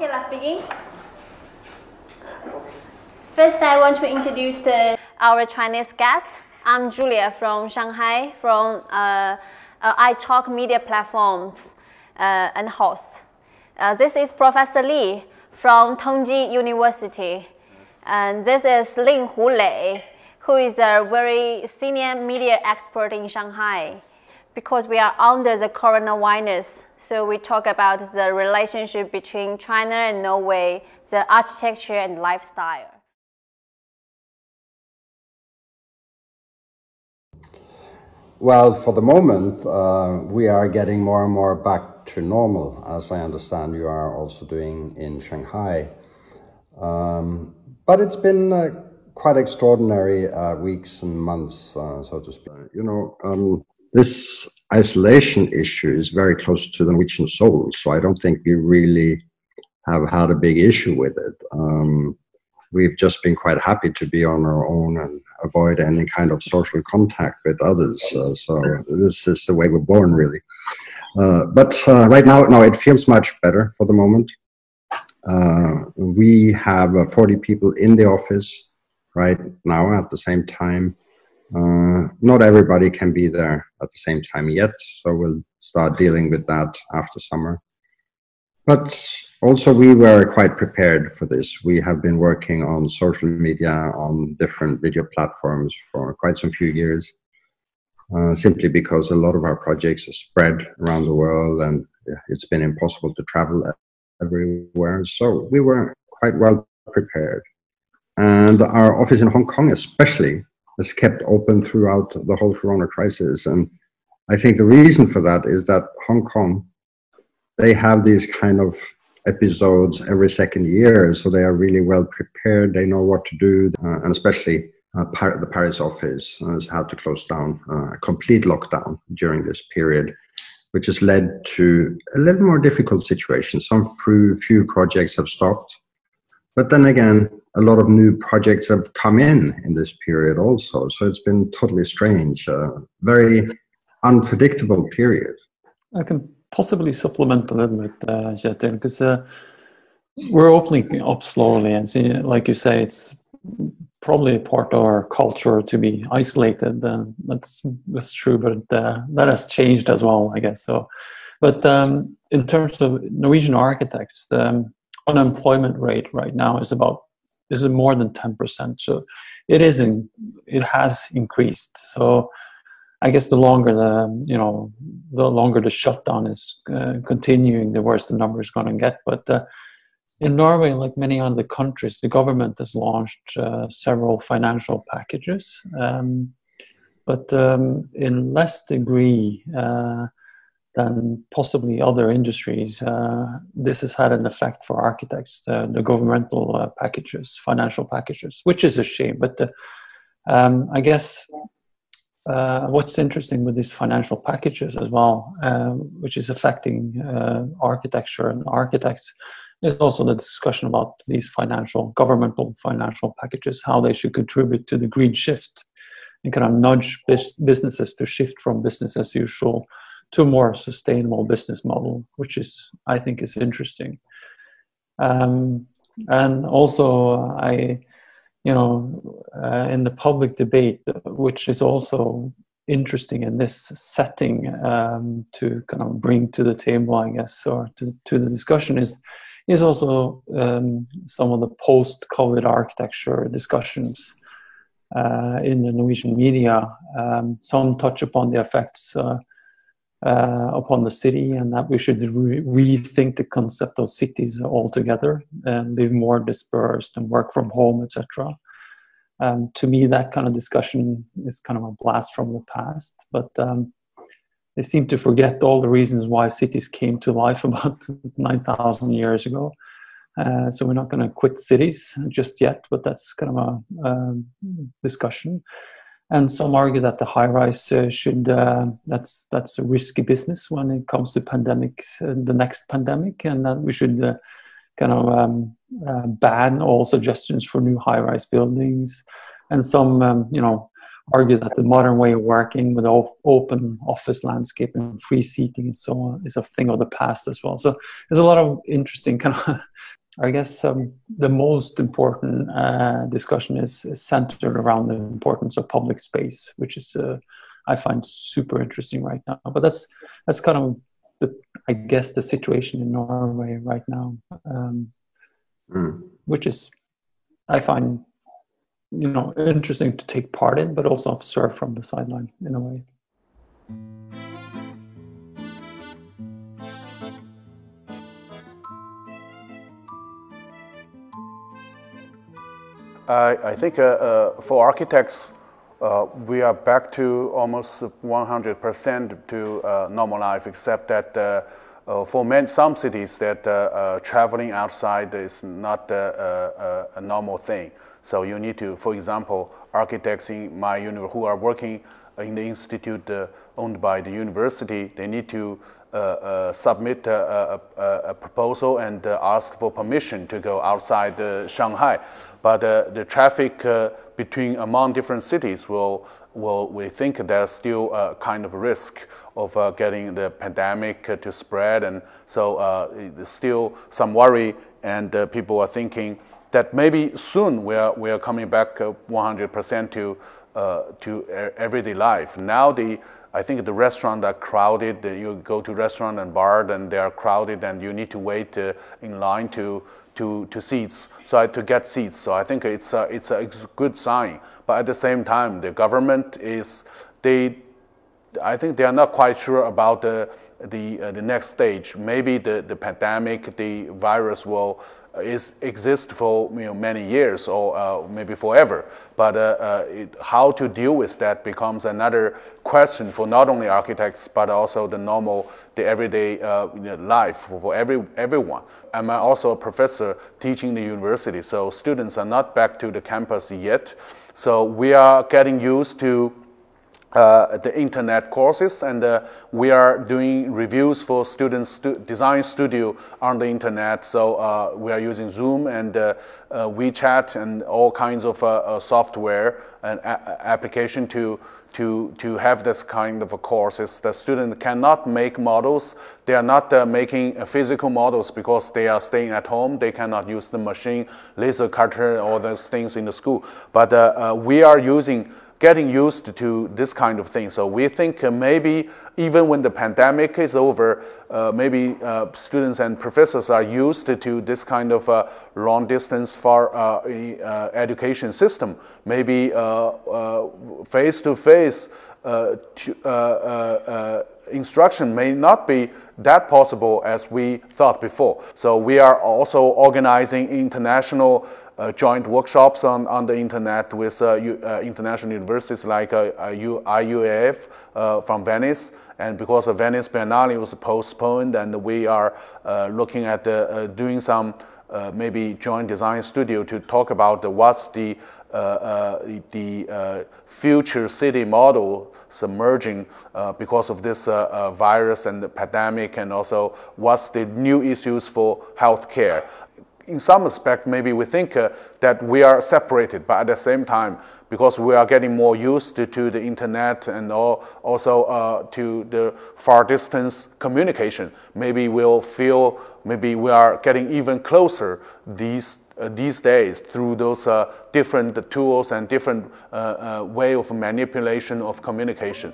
Okay, let's begin. First, I want to introduce the, our Chinese guest. I'm Julia from Shanghai, from uh, uh, iTalk media platforms uh, and host. Uh, this is Professor Li from Tongji University. And this is Ling Hu Lei, who is a very senior media expert in Shanghai. Because we are under the coronavirus, so we talk about the relationship between China and Norway, the architecture and lifestyle. Well, for the moment, uh, we are getting more and more back to normal, as I understand you are also doing in Shanghai. Um, but it's been uh, quite extraordinary uh, weeks and months, uh, so to speak. You know, um, this isolation issue is very close to the Norwegian soul, so I don't think we really have had a big issue with it. Um, we've just been quite happy to be on our own and avoid any kind of social contact with others. Uh, so this is the way we're born, really. Uh, but uh, right now, no, it feels much better for the moment. Uh, we have uh, 40 people in the office right now at the same time. Uh, not everybody can be there at the same time yet, so we'll start dealing with that after summer. But also, we were quite prepared for this. We have been working on social media, on different video platforms for quite some few years, uh, simply because a lot of our projects are spread around the world and it's been impossible to travel everywhere. So we were quite well prepared. And our office in Hong Kong, especially, has kept open throughout the whole corona crisis. And I think the reason for that is that Hong Kong they have these kind of episodes every second year, so they are really well prepared. They know what to do, uh, and especially uh, Par- the Paris office has had to close down uh, a complete lockdown during this period, which has led to a little more difficult situation. Some few, few projects have stopped, but then again, a lot of new projects have come in in this period also. So it's been totally strange, uh, very unpredictable period. I can possibly supplement a little bit, uh, because uh, we're opening up slowly, and see, like you say, it's probably a part of our culture to be isolated. That's that's true, but uh, that has changed as well, I guess. So, but um, in terms of Norwegian architects, the um, unemployment rate right now is about is more than ten percent. So, it is in, it has increased. So I guess the longer the you know the longer the shutdown is uh, continuing, the worse the number is going to get. But uh, in Norway, like many other countries, the government has launched uh, several financial packages, um, but um, in less degree uh, than possibly other industries. Uh, this has had an effect for architects, the, the governmental uh, packages, financial packages, which is a shame. But um, I guess uh, what's interesting with these financial packages as well, uh, which is affecting uh, architecture and architects, is also the discussion about these financial, governmental financial packages, how they should contribute to the green shift and kind of nudge bis- businesses to shift from business as usual to a more sustainable business model, which is, I think, is interesting. Um, and also, I you know, uh, in the public debate, which is also interesting in this setting um, to kind of bring to the table, I guess, or to, to the discussion is is also um, some of the post-COVID architecture discussions uh, in the Norwegian media. Um, some touch upon the effects uh, uh, upon the city and that we should re- rethink the concept of cities altogether and live more dispersed and work from home, etc. Um, to me, that kind of discussion is kind of a blast from the past, but um, they seem to forget all the reasons why cities came to life about 9,000 years ago. Uh, so we're not going to quit cities just yet, but that's kind of a, a discussion and some argue that the high rise uh, should uh, that's that's a risky business when it comes to pandemics uh, the next pandemic and that we should uh, kind of um, uh, ban all suggestions for new high rise buildings and some um, you know argue that the modern way of working with open office landscape and free seating and so on is a thing of the past as well. So there's a lot of interesting kind of, I guess um, the most important uh, discussion is, is, centered around the importance of public space, which is uh, I find super interesting right now. But that's that's kind of the I guess the situation in Norway right now, um, mm. which is I find you know interesting to take part in, but also observe from the sideline in a way. I, think uh, uh, for architects, uh, we are back to almost 100% to uh, normal life, except that uh, uh, for many, some cities that traveling outside is not a, normal thing. So you need to, for example, architects in my university who are working in the institute owned by the university, they need to Uh, uh, submit a, a, a, proposal and uh, ask for permission to go outside Shanghai. But the traffic between among different cities will will we think there's still a kind of risk of uh, getting the pandemic uh, to spread, and so uh, still some worry, and people are thinking that maybe soon we are we are coming back 100% to to everyday life. Now the I think the restaurant are crowded. You go to restaurant and bar, and they are crowded, and you need to wait uh, in line to to to seats. So to get seats. So I think it's a, it's a good sign. But at the same time, the government is they. I think they are not quite sure about the the uh, the next stage. Maybe the the pandemic, the virus will is exist for you know, many years or uh, maybe forever. But uh, uh, it, how to deal with that becomes another question for not only architects but also the normal, the everyday uh, life for every everyone. I'm also a professor teaching the university, so students are not back to the campus yet. So we are getting used to uh, the internet courses and uh, we are doing reviews for students stu design studio on the internet so uh, we are using zoom and uh, uh, wechat and all kinds of uh, software and application to to, to have this kind of courses. The student cannot make models. They are not making physical models because they are staying at home. They cannot use the machine, laser cutter, all those things in the school. But we are using getting used to this kind of thing. So we think uh, maybe even when the pandemic is over, uh, maybe uh, students and professors are used to this kind of uh, long distance far uh, uh, education system. Maybe face to face instruction may not be that possible as we thought before. So we are also organizing international joint workshops on, on the internet with uh, U, uh, international universities like uh, IUAV uh, from Venice. And because of Venice Biennale was postponed, and we are uh, looking at doing some maybe joint design studio to talk about what's the the future city model submerging uh, because of this uh, uh, virus and the pandemic, and also what's the new issues for healthcare in some respect, maybe we think uh, that we are separated, but at the same time, because we are getting more used to, to the internet and all, also uh, to the far distance communication, maybe we'll feel maybe we are getting even closer these uh, these days through those uh, different tools and different uh, uh, way of manipulation of communication.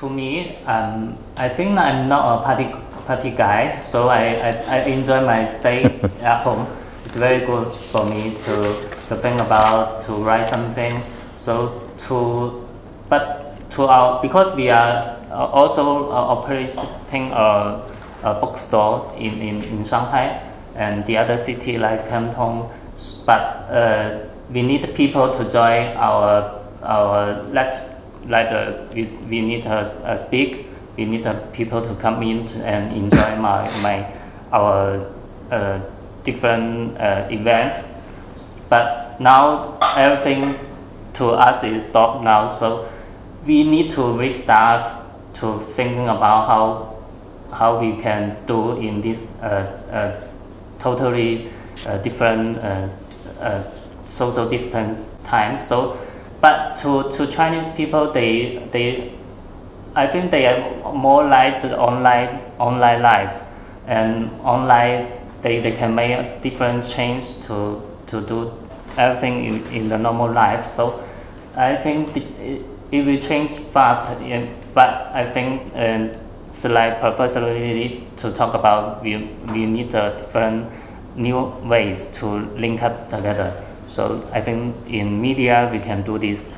To me, um, I think I'm not a party party guy, so I, I, I enjoy my stay at home. It's very good for me to, to think about, to write something. So to, but to our, because we are also uh, operating a, a bookstore in, in, in Shanghai and the other city like Canton, but uh, we need people to join our, our let like uh, we, we need a, a speak, we need uh, people to come in and enjoy my, my our uh, different uh, events. But now everything to us is stopped now, so we need to restart to thinking about how how we can do in this uh, uh, totally uh, different uh, uh, social distance time. So, but to, to Chinese people, they they I think they are more like the online online life and online they, they can make different change to to do everything in, in the normal life. So I think it, it will change fast. But I think um, it's like professionally to talk about we, we need a different new ways to link up together. So I think in media we can do this